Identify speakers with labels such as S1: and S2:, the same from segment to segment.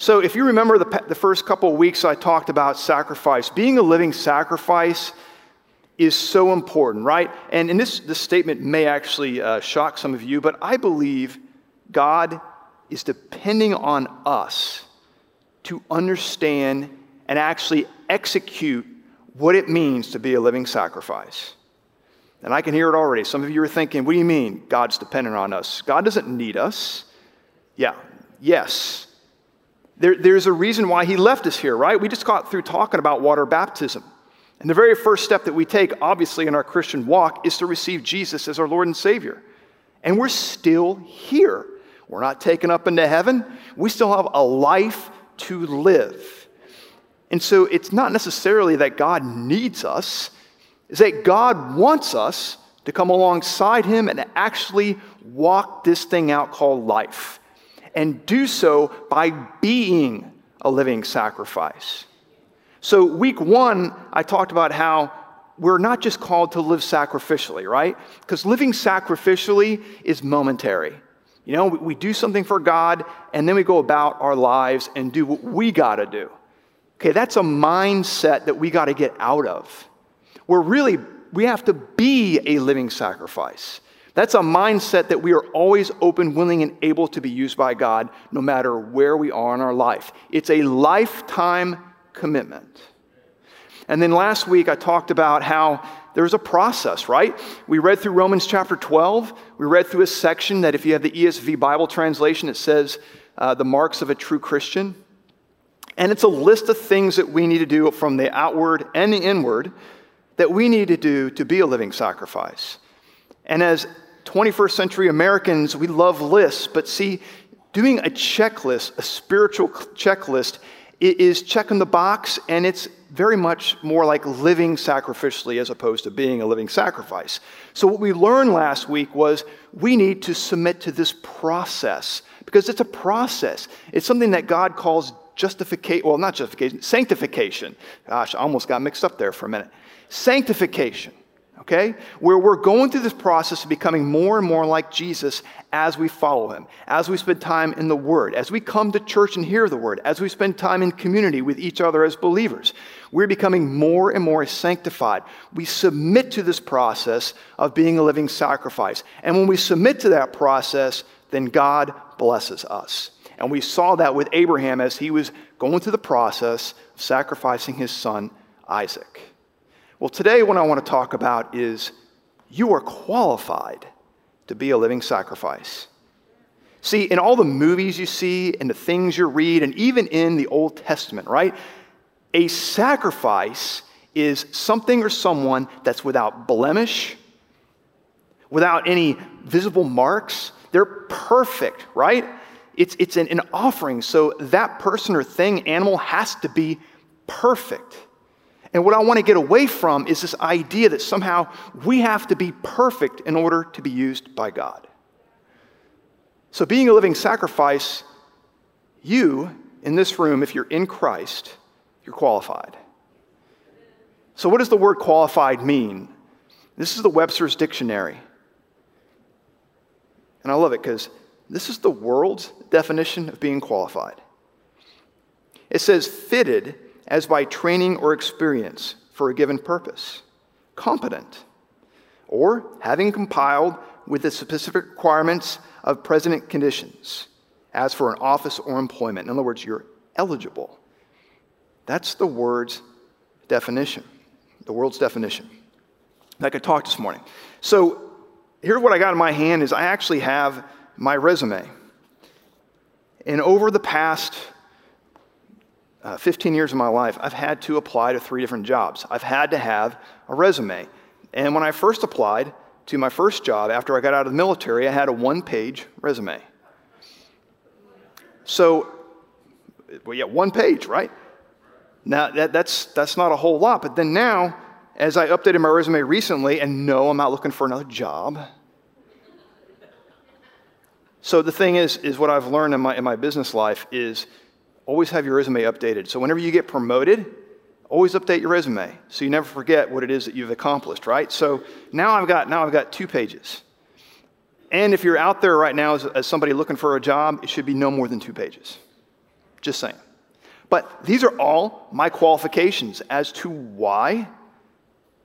S1: So, if you remember the, the first couple of weeks, I talked about sacrifice. Being a living sacrifice is so important, right? And, and this, this statement may actually uh, shock some of you, but I believe God is depending on us to understand and actually execute what it means to be a living sacrifice. And I can hear it already. Some of you are thinking, what do you mean God's dependent on us? God doesn't need us. Yeah, yes. There, there's a reason why He left us here, right? We just got through talking about water baptism. And the very first step that we take, obviously, in our Christian walk is to receive Jesus as our Lord and Savior. And we're still here. We're not taken up into heaven. We still have a life to live. And so it's not necessarily that God needs us, it's that God wants us to come alongside Him and actually walk this thing out called life. And do so by being a living sacrifice. So, week one, I talked about how we're not just called to live sacrificially, right? Because living sacrificially is momentary. You know, we do something for God and then we go about our lives and do what we got to do. Okay, that's a mindset that we got to get out of. We're really, we have to be a living sacrifice. That's a mindset that we are always open, willing, and able to be used by God no matter where we are in our life. It's a lifetime commitment. And then last week I talked about how there's a process, right? We read through Romans chapter 12. We read through a section that, if you have the ESV Bible translation, it says uh, the marks of a true Christian. And it's a list of things that we need to do from the outward and the inward that we need to do to be a living sacrifice. And as 21st century Americans, we love lists, but see, doing a checklist, a spiritual checklist, is checking the box, and it's very much more like living sacrificially as opposed to being a living sacrifice. So, what we learned last week was we need to submit to this process because it's a process. It's something that God calls justification, well, not justification, sanctification. Gosh, I almost got mixed up there for a minute. Sanctification okay? Where we're going through this process of becoming more and more like Jesus as we follow him, as we spend time in the Word, as we come to church and hear the Word, as we spend time in community with each other as believers. We're becoming more and more sanctified. We submit to this process of being a living sacrifice. And when we submit to that process, then God blesses us. And we saw that with Abraham as he was going through the process of sacrificing his son, Isaac. Well, today, what I want to talk about is you are qualified to be a living sacrifice. See, in all the movies you see and the things you read, and even in the Old Testament, right? A sacrifice is something or someone that's without blemish, without any visible marks. They're perfect, right? It's, it's an, an offering, so that person or thing, animal, has to be perfect. And what I want to get away from is this idea that somehow we have to be perfect in order to be used by God. So, being a living sacrifice, you in this room, if you're in Christ, you're qualified. So, what does the word qualified mean? This is the Webster's Dictionary. And I love it because this is the world's definition of being qualified. It says, fitted as by training or experience for a given purpose, competent, or having compiled with the specific requirements of present conditions, as for an office or employment. In other words, you're eligible. That's the word's definition, the world's definition. I talked this morning. So here's what I got in my hand is I actually have my resume. And over the past uh, 15 years of my life, I've had to apply to three different jobs. I've had to have a resume. And when I first applied to my first job after I got out of the military, I had a one page resume. So, well, yeah, one page, right? Now, that, that's, that's not a whole lot. But then now, as I updated my resume recently, and no, I'm not looking for another job. So the thing is, is what I've learned in my, in my business life is always have your resume updated. So whenever you get promoted, always update your resume so you never forget what it is that you've accomplished, right? So now I've got now I've got two pages. And if you're out there right now as, as somebody looking for a job, it should be no more than two pages. Just saying. But these are all my qualifications as to why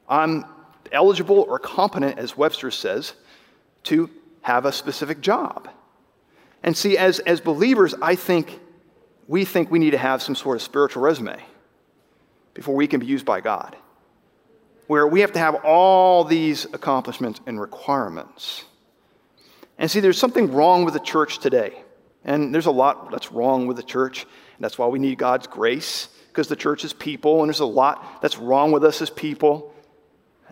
S1: I'm eligible or competent, as Webster says, to have a specific job. And see, as, as believers, I think we think we need to have some sort of spiritual resume before we can be used by God, where we have to have all these accomplishments and requirements. And see, there's something wrong with the church today. And there's a lot that's wrong with the church. And that's why we need God's grace, because the church is people, and there's a lot that's wrong with us as people.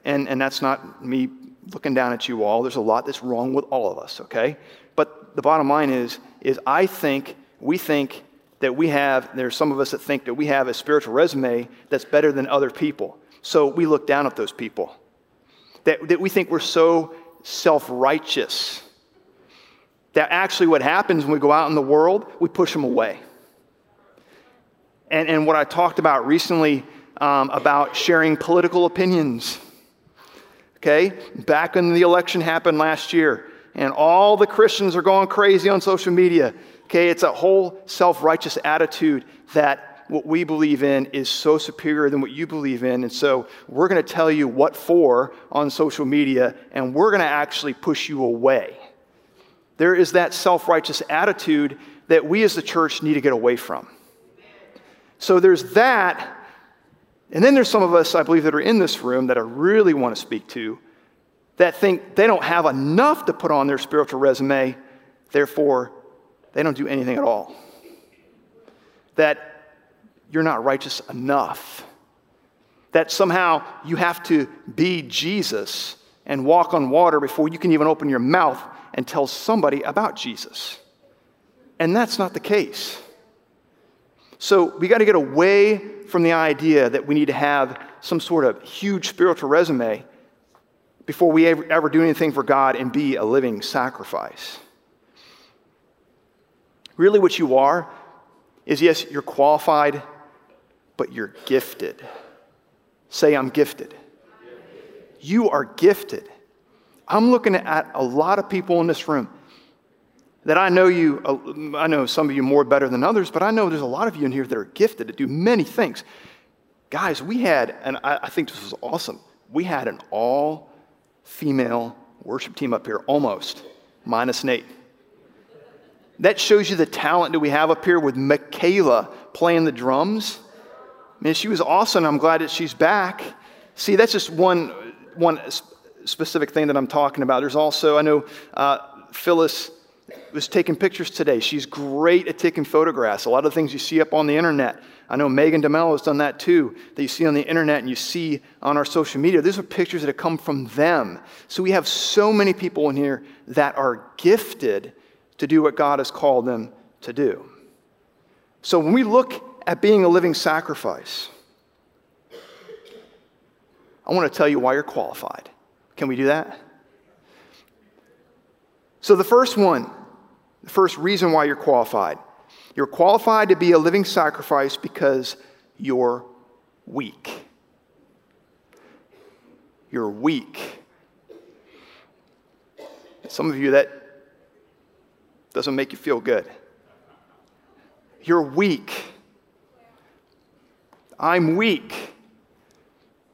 S1: And, and that's not me looking down at you all. There's a lot that's wrong with all of us, okay? But the bottom line is, is I think, we think that we have, there's some of us that think that we have a spiritual resume that's better than other people. So we look down at those people. That, that we think we're so self righteous. That actually, what happens when we go out in the world, we push them away. And, and what I talked about recently um, about sharing political opinions. Okay? Back when the election happened last year, and all the Christians are going crazy on social media Okay, it's a whole self righteous attitude that what we believe in is so superior than what you believe in. And so we're going to tell you what for on social media, and we're going to actually push you away. There is that self righteous attitude that we as the church need to get away from. So there's that. And then there's some of us, I believe, that are in this room that I really want to speak to that think they don't have enough to put on their spiritual resume, therefore they don't do anything at all. That you're not righteous enough. That somehow you have to be Jesus and walk on water before you can even open your mouth and tell somebody about Jesus. And that's not the case. So we got to get away from the idea that we need to have some sort of huge spiritual resume before we ever, ever do anything for God and be a living sacrifice. Really, what you are is yes, you're qualified, but you're gifted. Say, I'm gifted. You are gifted. I'm looking at a lot of people in this room that I know you, uh, I know some of you more better than others, but I know there's a lot of you in here that are gifted to do many things. Guys, we had, and I, think this was awesome, we had an all female worship team up here, almost, minus Nate. That shows you the talent that we have up here with Michaela playing the drums. I mean, she was awesome. I'm glad that she's back. See, that's just one, one specific thing that I'm talking about. There's also, I know uh, Phyllis was taking pictures today. She's great at taking photographs. A lot of things you see up on the internet. I know Megan DeMello has done that too, that you see on the internet and you see on our social media. These are pictures that have come from them. So we have so many people in here that are gifted to do what God has called them to do. So when we look at being a living sacrifice, I want to tell you why you're qualified. Can we do that? So, the first one, the first reason why you're qualified, you're qualified to be a living sacrifice because you're weak. You're weak. Some of you that doesn't make you feel good. You're weak. I'm weak.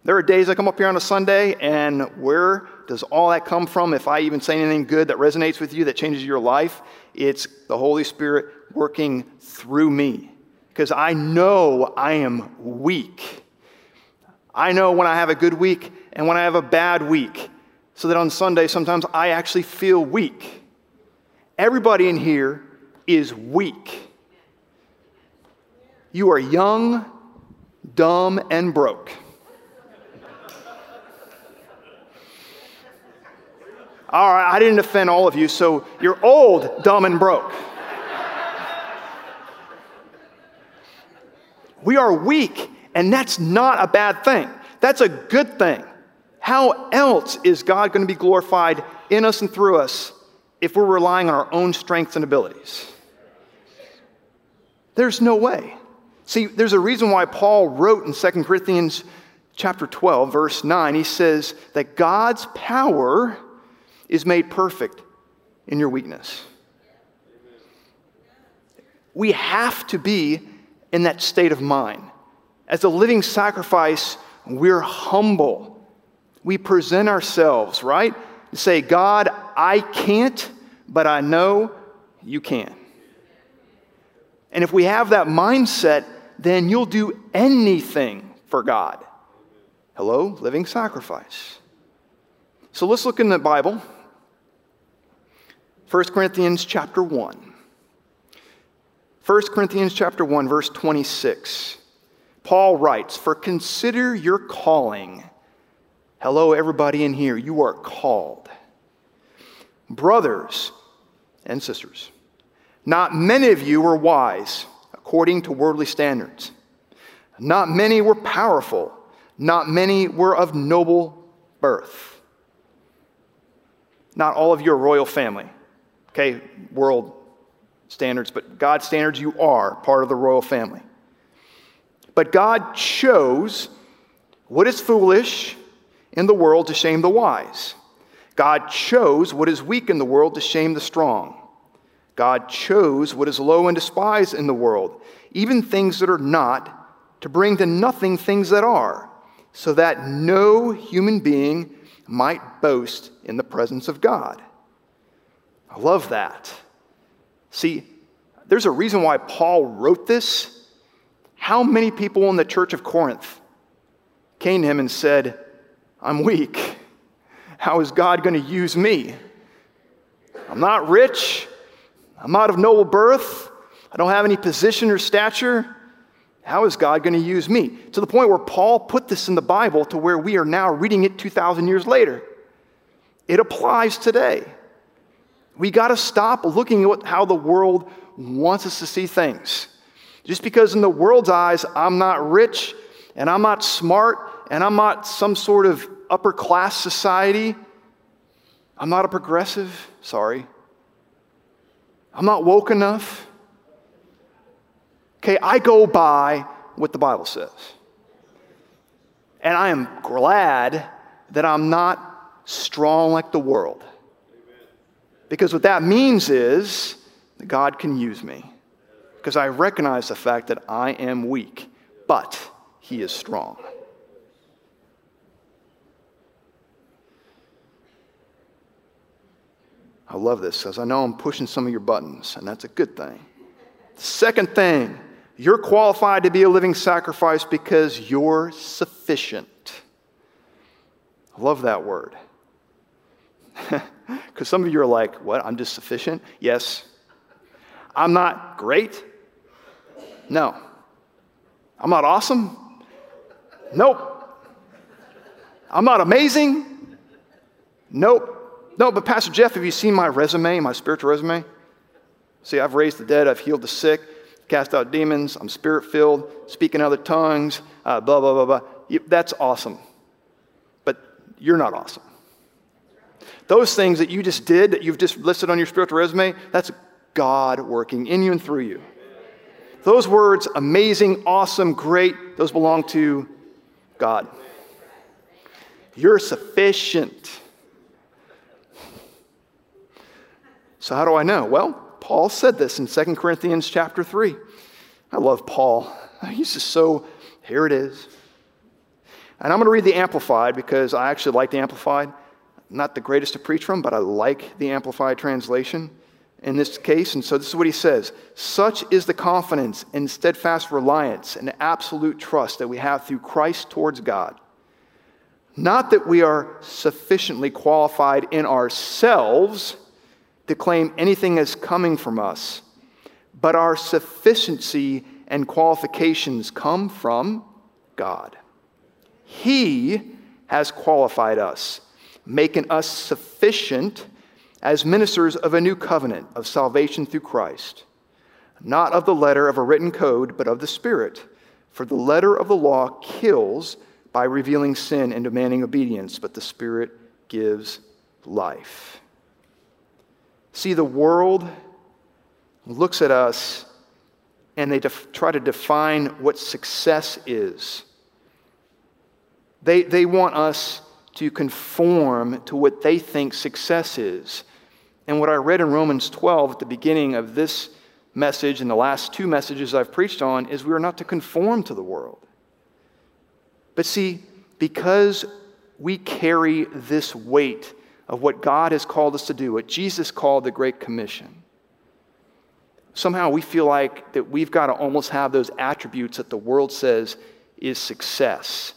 S1: There are days I come up here on a Sunday, and where does all that come from? If I even say anything good that resonates with you, that changes your life, it's the Holy Spirit working through me. Because I know I am weak. I know when I have a good week and when I have a bad week. So that on Sunday, sometimes I actually feel weak. Everybody in here is weak. You are young, dumb, and broke. All right, I didn't offend all of you, so you're old, dumb, and broke. We are weak, and that's not a bad thing. That's a good thing. How else is God going to be glorified in us and through us if we're relying on our own strengths and abilities. There's no way. See, there's a reason why Paul wrote in 2 Corinthians chapter 12, verse 9, he says that God's power is made perfect in your weakness. we have to be in that state of mind. As a living sacrifice, we're humble. We present ourselves, right? And say, God, I can't, but I know you can. And if we have that mindset, then you'll do anything for God. Hello, living sacrifice. So let's look in the Bible. 1 Corinthians chapter 1. 1 Corinthians chapter 1 verse 26. Paul writes, "For consider your calling." Hello everybody in here, you are called. Brothers and sisters, not many of you were wise according to worldly standards. Not many were powerful. Not many were of noble birth. Not all of you are royal family. Okay, world standards, but God's standards, you are part of the royal family. But God chose what is foolish in the world to shame the wise. God chose what is weak in the world to shame the strong. God chose what is low and despised in the world, even things that are not, to bring to nothing things that are, so that no human being might boast in the presence of God. I love that. See, there's a reason why Paul wrote this. How many people in the church of Corinth came to him and said, I'm weak. How is God going to use me? I'm not rich. I'm not of noble birth. I don't have any position or stature. How is God going to use me? To the point where Paul put this in the Bible to where we are now reading it 2,000 years later. It applies today. We got to stop looking at how the world wants us to see things. Just because, in the world's eyes, I'm not rich and I'm not smart and I'm not some sort of upper class society, I'm not a progressive, sorry. I'm not woke enough. Okay, I go by what the Bible says. And I am glad that I'm not strong like the world. Because what that means is that God can use me. Because I recognize the fact that I am weak, but He is strong. I love this because I know I'm pushing some of your buttons, and that's a good thing. Second thing, you're qualified to be a living sacrifice because you're sufficient. I love that word. Because some of you are like, what? I'm just sufficient? Yes. I'm not great? No. I'm not awesome? Nope. I'm not amazing? Nope. No, but Pastor Jeff, have you seen my resume, my spiritual resume? See, I've raised the dead, I've healed the sick, cast out demons, I'm spirit filled, speaking other tongues, uh, blah, blah, blah, blah. That's awesome. But you're not awesome. Those things that you just did, that you've just listed on your spiritual resume, that's God working in you and through you. Those words, amazing, awesome, great, those belong to God. You're sufficient. So, how do I know? Well, Paul said this in 2 Corinthians chapter 3. I love Paul. He's just so, here it is. And I'm going to read the Amplified because I actually like the Amplified. Not the greatest to preach from, but I like the Amplified translation in this case. And so this is what he says Such is the confidence and steadfast reliance and absolute trust that we have through Christ towards God. Not that we are sufficiently qualified in ourselves to claim anything as coming from us, but our sufficiency and qualifications come from God. He has qualified us, making us sufficient as ministers of a new covenant of salvation through Christ, not of the letter of a written code, but of the Spirit. For the letter of the law kills by revealing sin and demanding obedience, but the Spirit gives life. See, the world looks at us and they def- try to define what success is. They, they want us to conform to what they think success is. And what I read in Romans 12 at the beginning of this message and the last two messages I've preached on is we are not to conform to the world. But see, because we carry this weight of what God has called us to do, what Jesus called the Great Commission, somehow we feel like that we've got to almost have those attributes that the world says is success.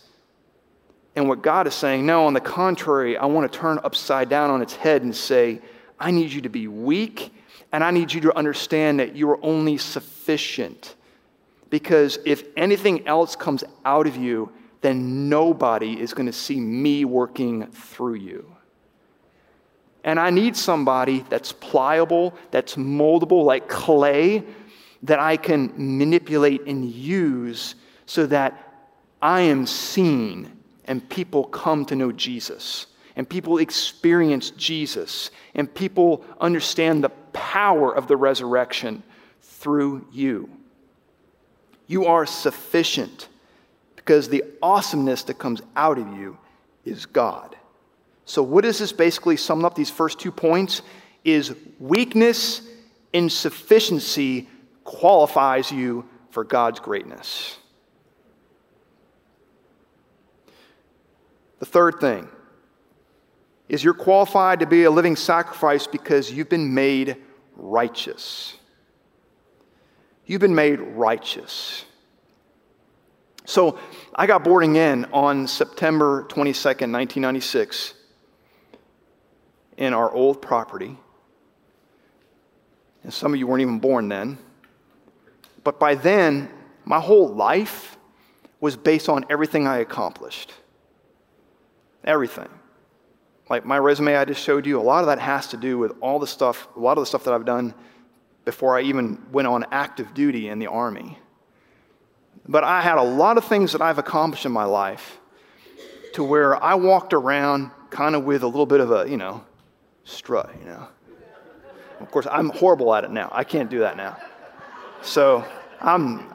S1: And what God is saying, no, on the contrary, I want to turn upside down on its head and say, I need you to be weak and I need you to understand that you are only sufficient. Because if anything else comes out of you, then nobody is going to see me working through you. And I need somebody that's pliable, that's moldable, like clay, that I can manipulate and use so that I am seen and people come to know Jesus and people experience Jesus and people understand the power of the resurrection through you. You are sufficient because the awesomeness that comes out of you is God. So, what does this basically sum up? These first two points is weakness, insufficiency qualifies you for God's greatness. The third thing is you're qualified to be a living sacrifice because you've been made righteous. You've been made righteous. So I got boarding in on September 22nd, 1996, in our old property. And some of you weren't even born then. But by then, my whole life was based on everything I accomplished. Everything. Like my resume I just showed you, a lot of that has to do with all the stuff, a lot of the stuff that I've done before I even went on active duty in the Army. But I had a lot of things that I've accomplished in my life to where I walked around kind of with a little bit of a, you know, strut, you know. Of course, I'm horrible at it now. I can't do that now. So I'm,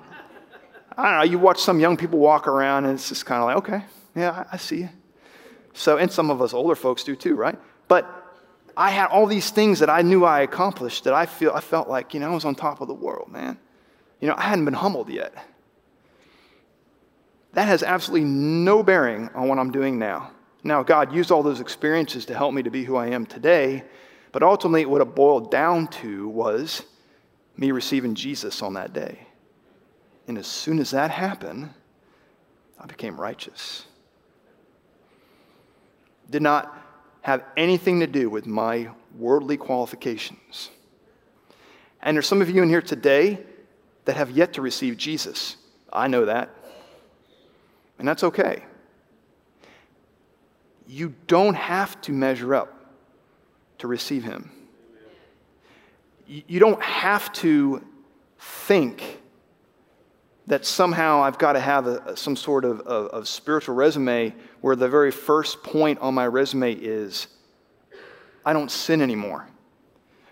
S1: I don't know, you watch some young people walk around and it's just kind of like, okay, yeah, I, I see you. So, and some of us older folks do too, right? But I had all these things that I knew I accomplished that I feel I felt like, you know, I was on top of the world, man. You know, I hadn't been humbled yet. That has absolutely no bearing on what I'm doing now. Now, God used all those experiences to help me to be who I am today, but ultimately, what it boiled down to was me receiving Jesus on that day. And as soon as that happened, I became righteous. Did not have anything to do with my worldly qualifications. And there's some of you in here today that have yet to receive Jesus. I know that. And that's okay. You don't have to measure up to receive Him. You don't have to think that somehow I've got to have a, some sort of, of, of spiritual resume where the very first point on my resume is, I don't sin anymore.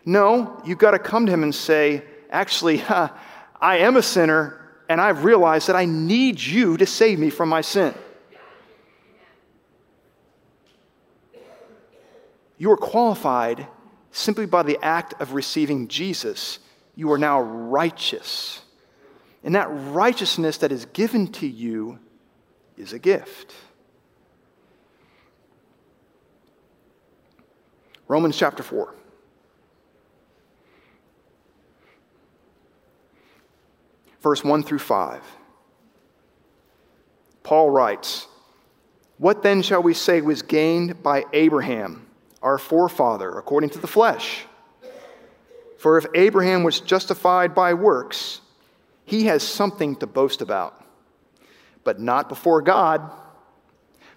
S1: No, you've got to come to Him and say, actually, huh, I am a sinner, and I've realized that I need you to save me from my sin. You are qualified simply by the act of receiving Jesus. You are now righteous. And that righteousness that is given to you is a gift. Romans chapter 4. Verse 1 through 5. Paul writes, What then shall we say was gained by Abraham, our forefather, according to the flesh? For if Abraham was justified by works, he has something to boast about, but not before God.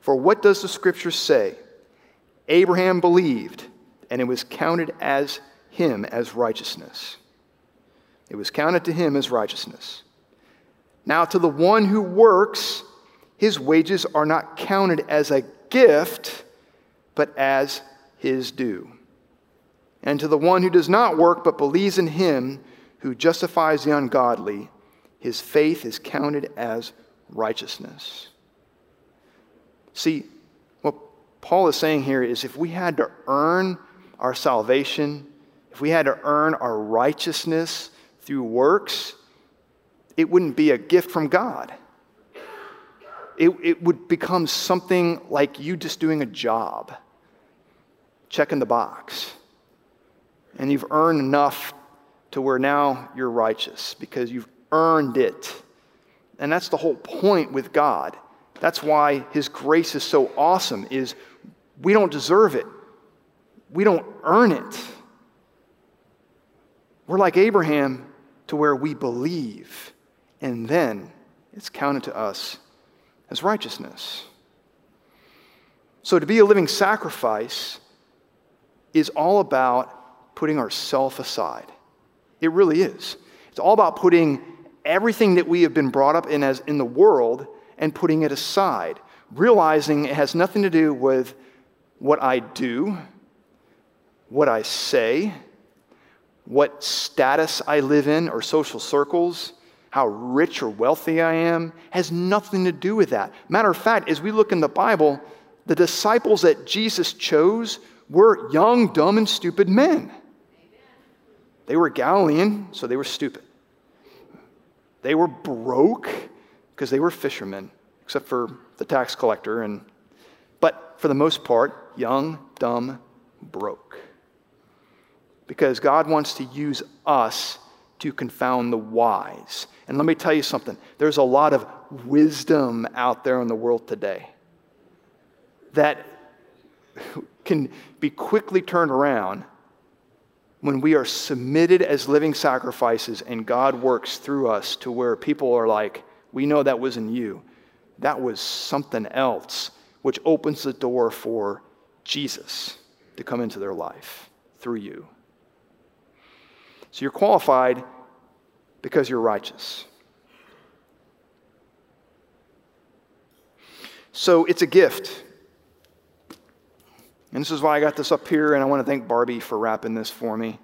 S1: For what does the scripture say? Abraham believed, and it was counted as him as righteousness. It was counted to him as righteousness. Now, to the one who works, his wages are not counted as a gift, but as his due. And to the one who does not work, but believes in him who justifies the ungodly, his faith is counted as righteousness. See, what Paul is saying here is if we had to earn our salvation, if we had to earn our righteousness through works, it wouldn't be a gift from God. It, it would become something like you just doing a job, checking the box. And you've earned enough to where now you're righteous because you've earned it. And that's the whole point with God. That's why his grace is so awesome is we don't deserve it. We don't earn it. We're like Abraham to where we believe and then it's counted to us as righteousness. So to be a living sacrifice is all about putting ourself aside. It really is. It's all about putting everything that we have been brought up in as in the world and putting it aside, realizing it has nothing to do with what I do, what I say, what status I live in or social circles, how rich or wealthy I am, has nothing to do with that. Matter of fact, as we look in the Bible, the disciples that Jesus chose were young, dumb, and stupid men. They were Galilean, so they were stupid. They were broke because they were fishermen, except for the tax collector and but for the most part, young, dumb, broke. Because God wants to use us to confound the wise. And let me tell you something there's a lot of wisdom out there in the world today that can be quickly turned around when we are submitted as living sacrifices and God works through us to where people are like, we know that wasn't you. That was something else, which opens the door for Jesus to come into their life through you. So you're qualified because you're righteous. So it's a gift. And this is why I got this up here, and I want to thank Barbie for wrapping this for me.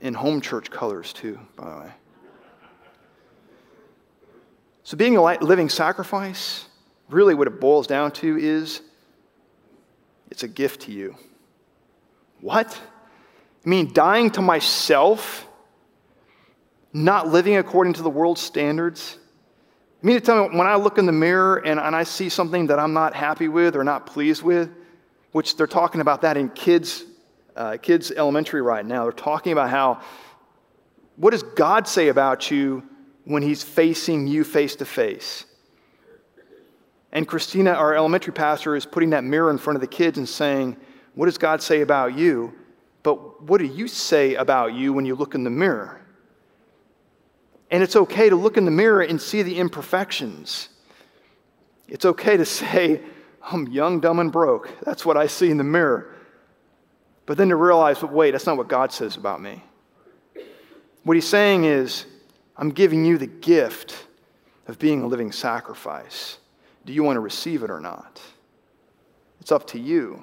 S1: In home church colors, too, by the way. So, being a living sacrifice, really what it boils down to is it's a gift to you. What? I mean, dying to myself, not living according to the world's standards. I mean, to tell me when I look in the mirror and, and I see something that I'm not happy with or not pleased with, which they're talking about that in kids, uh, kids elementary right now. They're talking about how, what does God say about you when He's facing you face to face? And Christina, our elementary pastor, is putting that mirror in front of the kids and saying, What does God say about you? But what do you say about you when you look in the mirror? And it's okay to look in the mirror and see the imperfections. It's okay to say, I'm young, dumb, and broke. That's what I see in the mirror. But then to realize, but wait, that's not what God says about me. What he's saying is, I'm giving you the gift of being a living sacrifice. Do you want to receive it or not? It's up to you.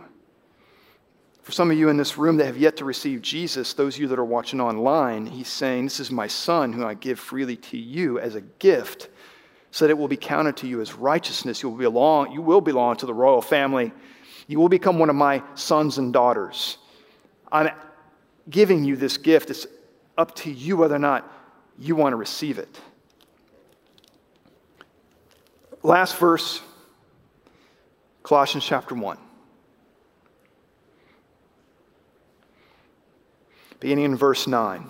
S1: For some of you in this room that have yet to receive Jesus, those of you that are watching online, he's saying, This is my son who I give freely to you as a gift so that it will be counted to you as righteousness. You will belong, you will belong to the royal family. You will become one of my sons and daughters. I'm giving you this gift. It's up to you whether or not you want to receive it. Last verse, Colossians chapter 1. Beginning in verse 9.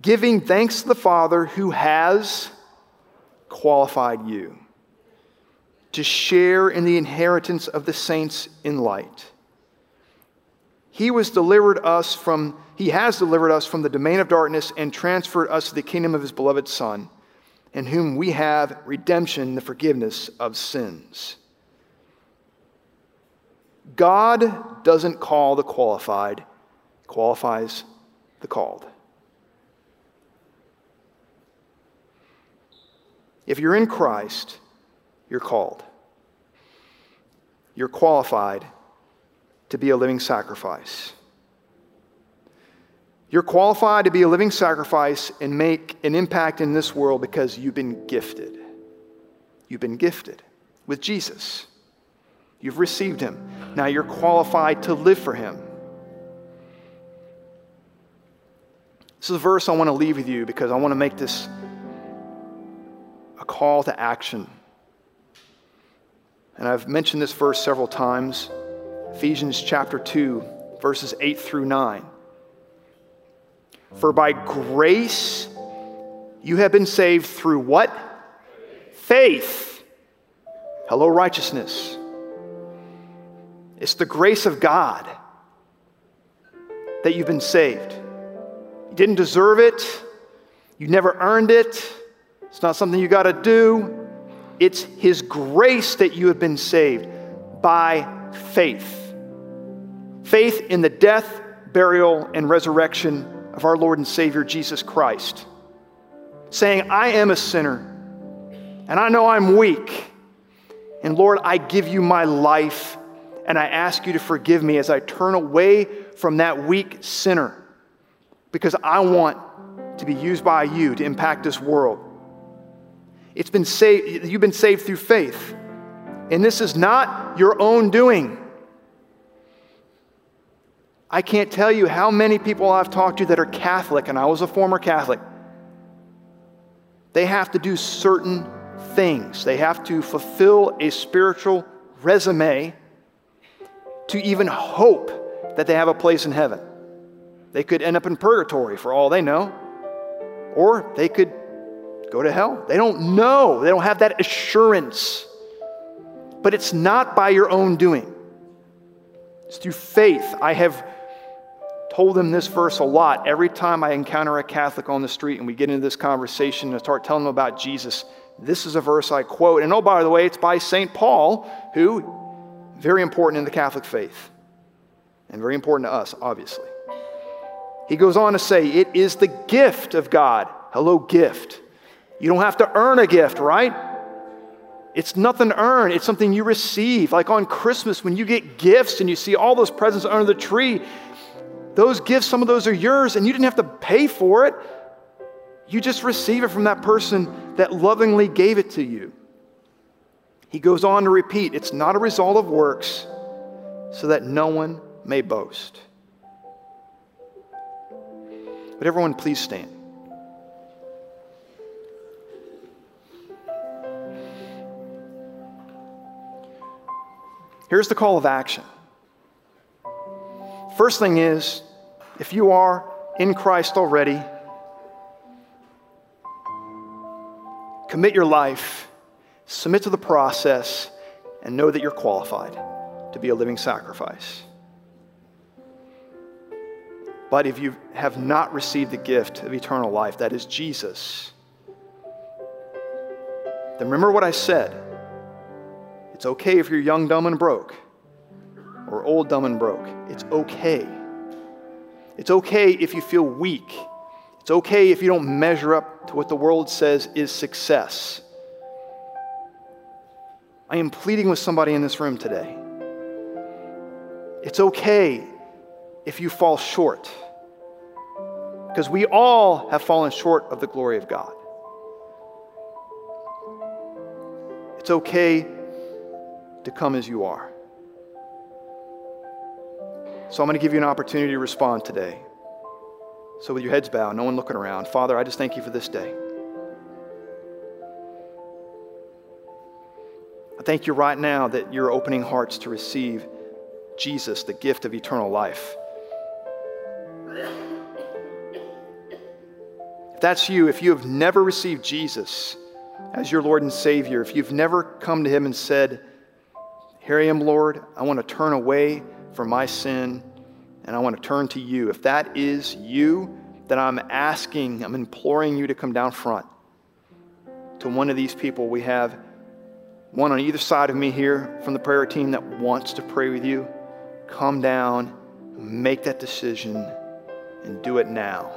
S1: giving thanks to the Father who has qualified you to share in the inheritance of the saints in light. He was delivered us from he has delivered us from the domain of darkness and transferred us to the kingdom of his beloved son, in whom we have redemption, the forgiveness of sins. God doesn't call the qualified, qualifies the called. If you're in Christ, you're called. You're qualified to be a living sacrifice. You're qualified to be a living sacrifice and make an impact in this world because you've been gifted. You've been gifted with Jesus. You've received him. Now you're qualified to live for him. This is a verse I want to leave with you because I want to make this call to action. And I've mentioned this verse several times Ephesians chapter 2, verses 8 through 9. For by grace you have been saved through what? Faith. Hello, righteousness. It's the grace of God that you've been saved. You didn't deserve it, you never earned it. It's not something you got to do. It's His grace that you have been saved by faith. Faith in the death, burial, and resurrection of our Lord and Savior Jesus Christ. Saying, I am a sinner, and I know I'm weak. And Lord, I give you my life, and I ask you to forgive me as I turn away from that weak sinner because I want to be used by you to impact this world. It's been saved, you've been saved through faith. And this is not your own doing. I can't tell you how many people I've talked to that are Catholic, and I was a former Catholic. They have to do certain things, they have to fulfill a spiritual resume to even hope that they have a place in heaven. They could end up in purgatory for all they know, or they could go to hell. They don't know, they don't have that assurance. But it's not by your own doing, it's through faith. I have told them this verse a lot. Every time I encounter a Catholic on the street and we get into this conversation and start telling them about Jesus, this is a verse I quote. And oh, by the way, it's by St. Paul, who, very important in the Catholic faith, and very important to us, obviously. He goes on to say, It is the gift of God. Hello, gift. You don't have to earn a gift, right? It's nothing to earn, it's something you receive. Like on Christmas, when you get gifts and you see all those presents under the tree, those gifts, some of those are yours, and you didn't have to pay for it. You just receive it from that person that lovingly gave it to you. He goes on to repeat it's not a result of works, so that no one may boast. But everyone, please stand. Here's the call of action. First thing is, if you are in Christ already, commit your life, submit to the process, and know that you're qualified to be a living sacrifice. But if you have not received the gift of eternal life, that is Jesus, then remember what I said. It's okay if you're young, dumb, and broke, or old, dumb, and broke. It's okay. It's okay if you feel weak. It's okay if you don't measure up to what the world says is success. I am pleading with somebody in this room today. It's okay if you fall short, because we all have fallen short of the glory of God. It's okay to come as you are. So I'm going to give you an opportunity to respond today. So, with your heads bowed, no one looking around, Father, I just thank you for this day. I thank you right now that you're opening hearts to receive Jesus, the gift of eternal life. If that's you, if you have never received Jesus as your Lord and Savior, if you've never come to Him and said, here I am, Lord. I want to turn away from my sin and I want to turn to you. If that is you, then I'm asking, I'm imploring you to come down front to one of these people. We have one on either side of me here from the prayer team that wants to pray with you. Come down make that decision and do it now.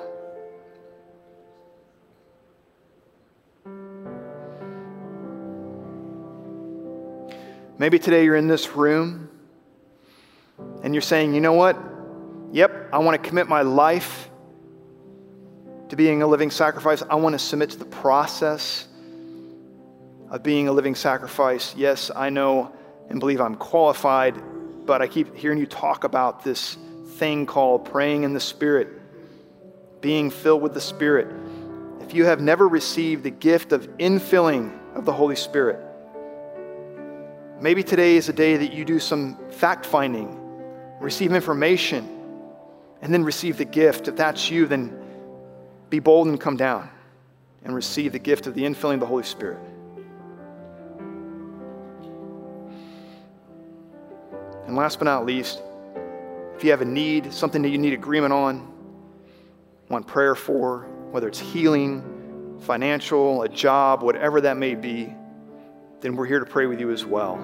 S1: Maybe today you're in this room and you're saying, you know what? Yep, I want to commit my life to being a living sacrifice. I want to submit to the process of being a living sacrifice. Yes, I know and believe I'm qualified, but I keep hearing you talk about this thing called praying in the Spirit, being filled with the Spirit. If you have never received the gift of infilling of the Holy Spirit, maybe today is a day that you do some fact finding, receive information, and then receive the gift. If that's you, then be bold and come down and receive the gift of the infilling of the Holy Spirit. And last but not least, if you have a need, something that you need agreement on, want prayer for, whether it's healing, financial, a job, whatever that may be, then we're here to pray with you as well.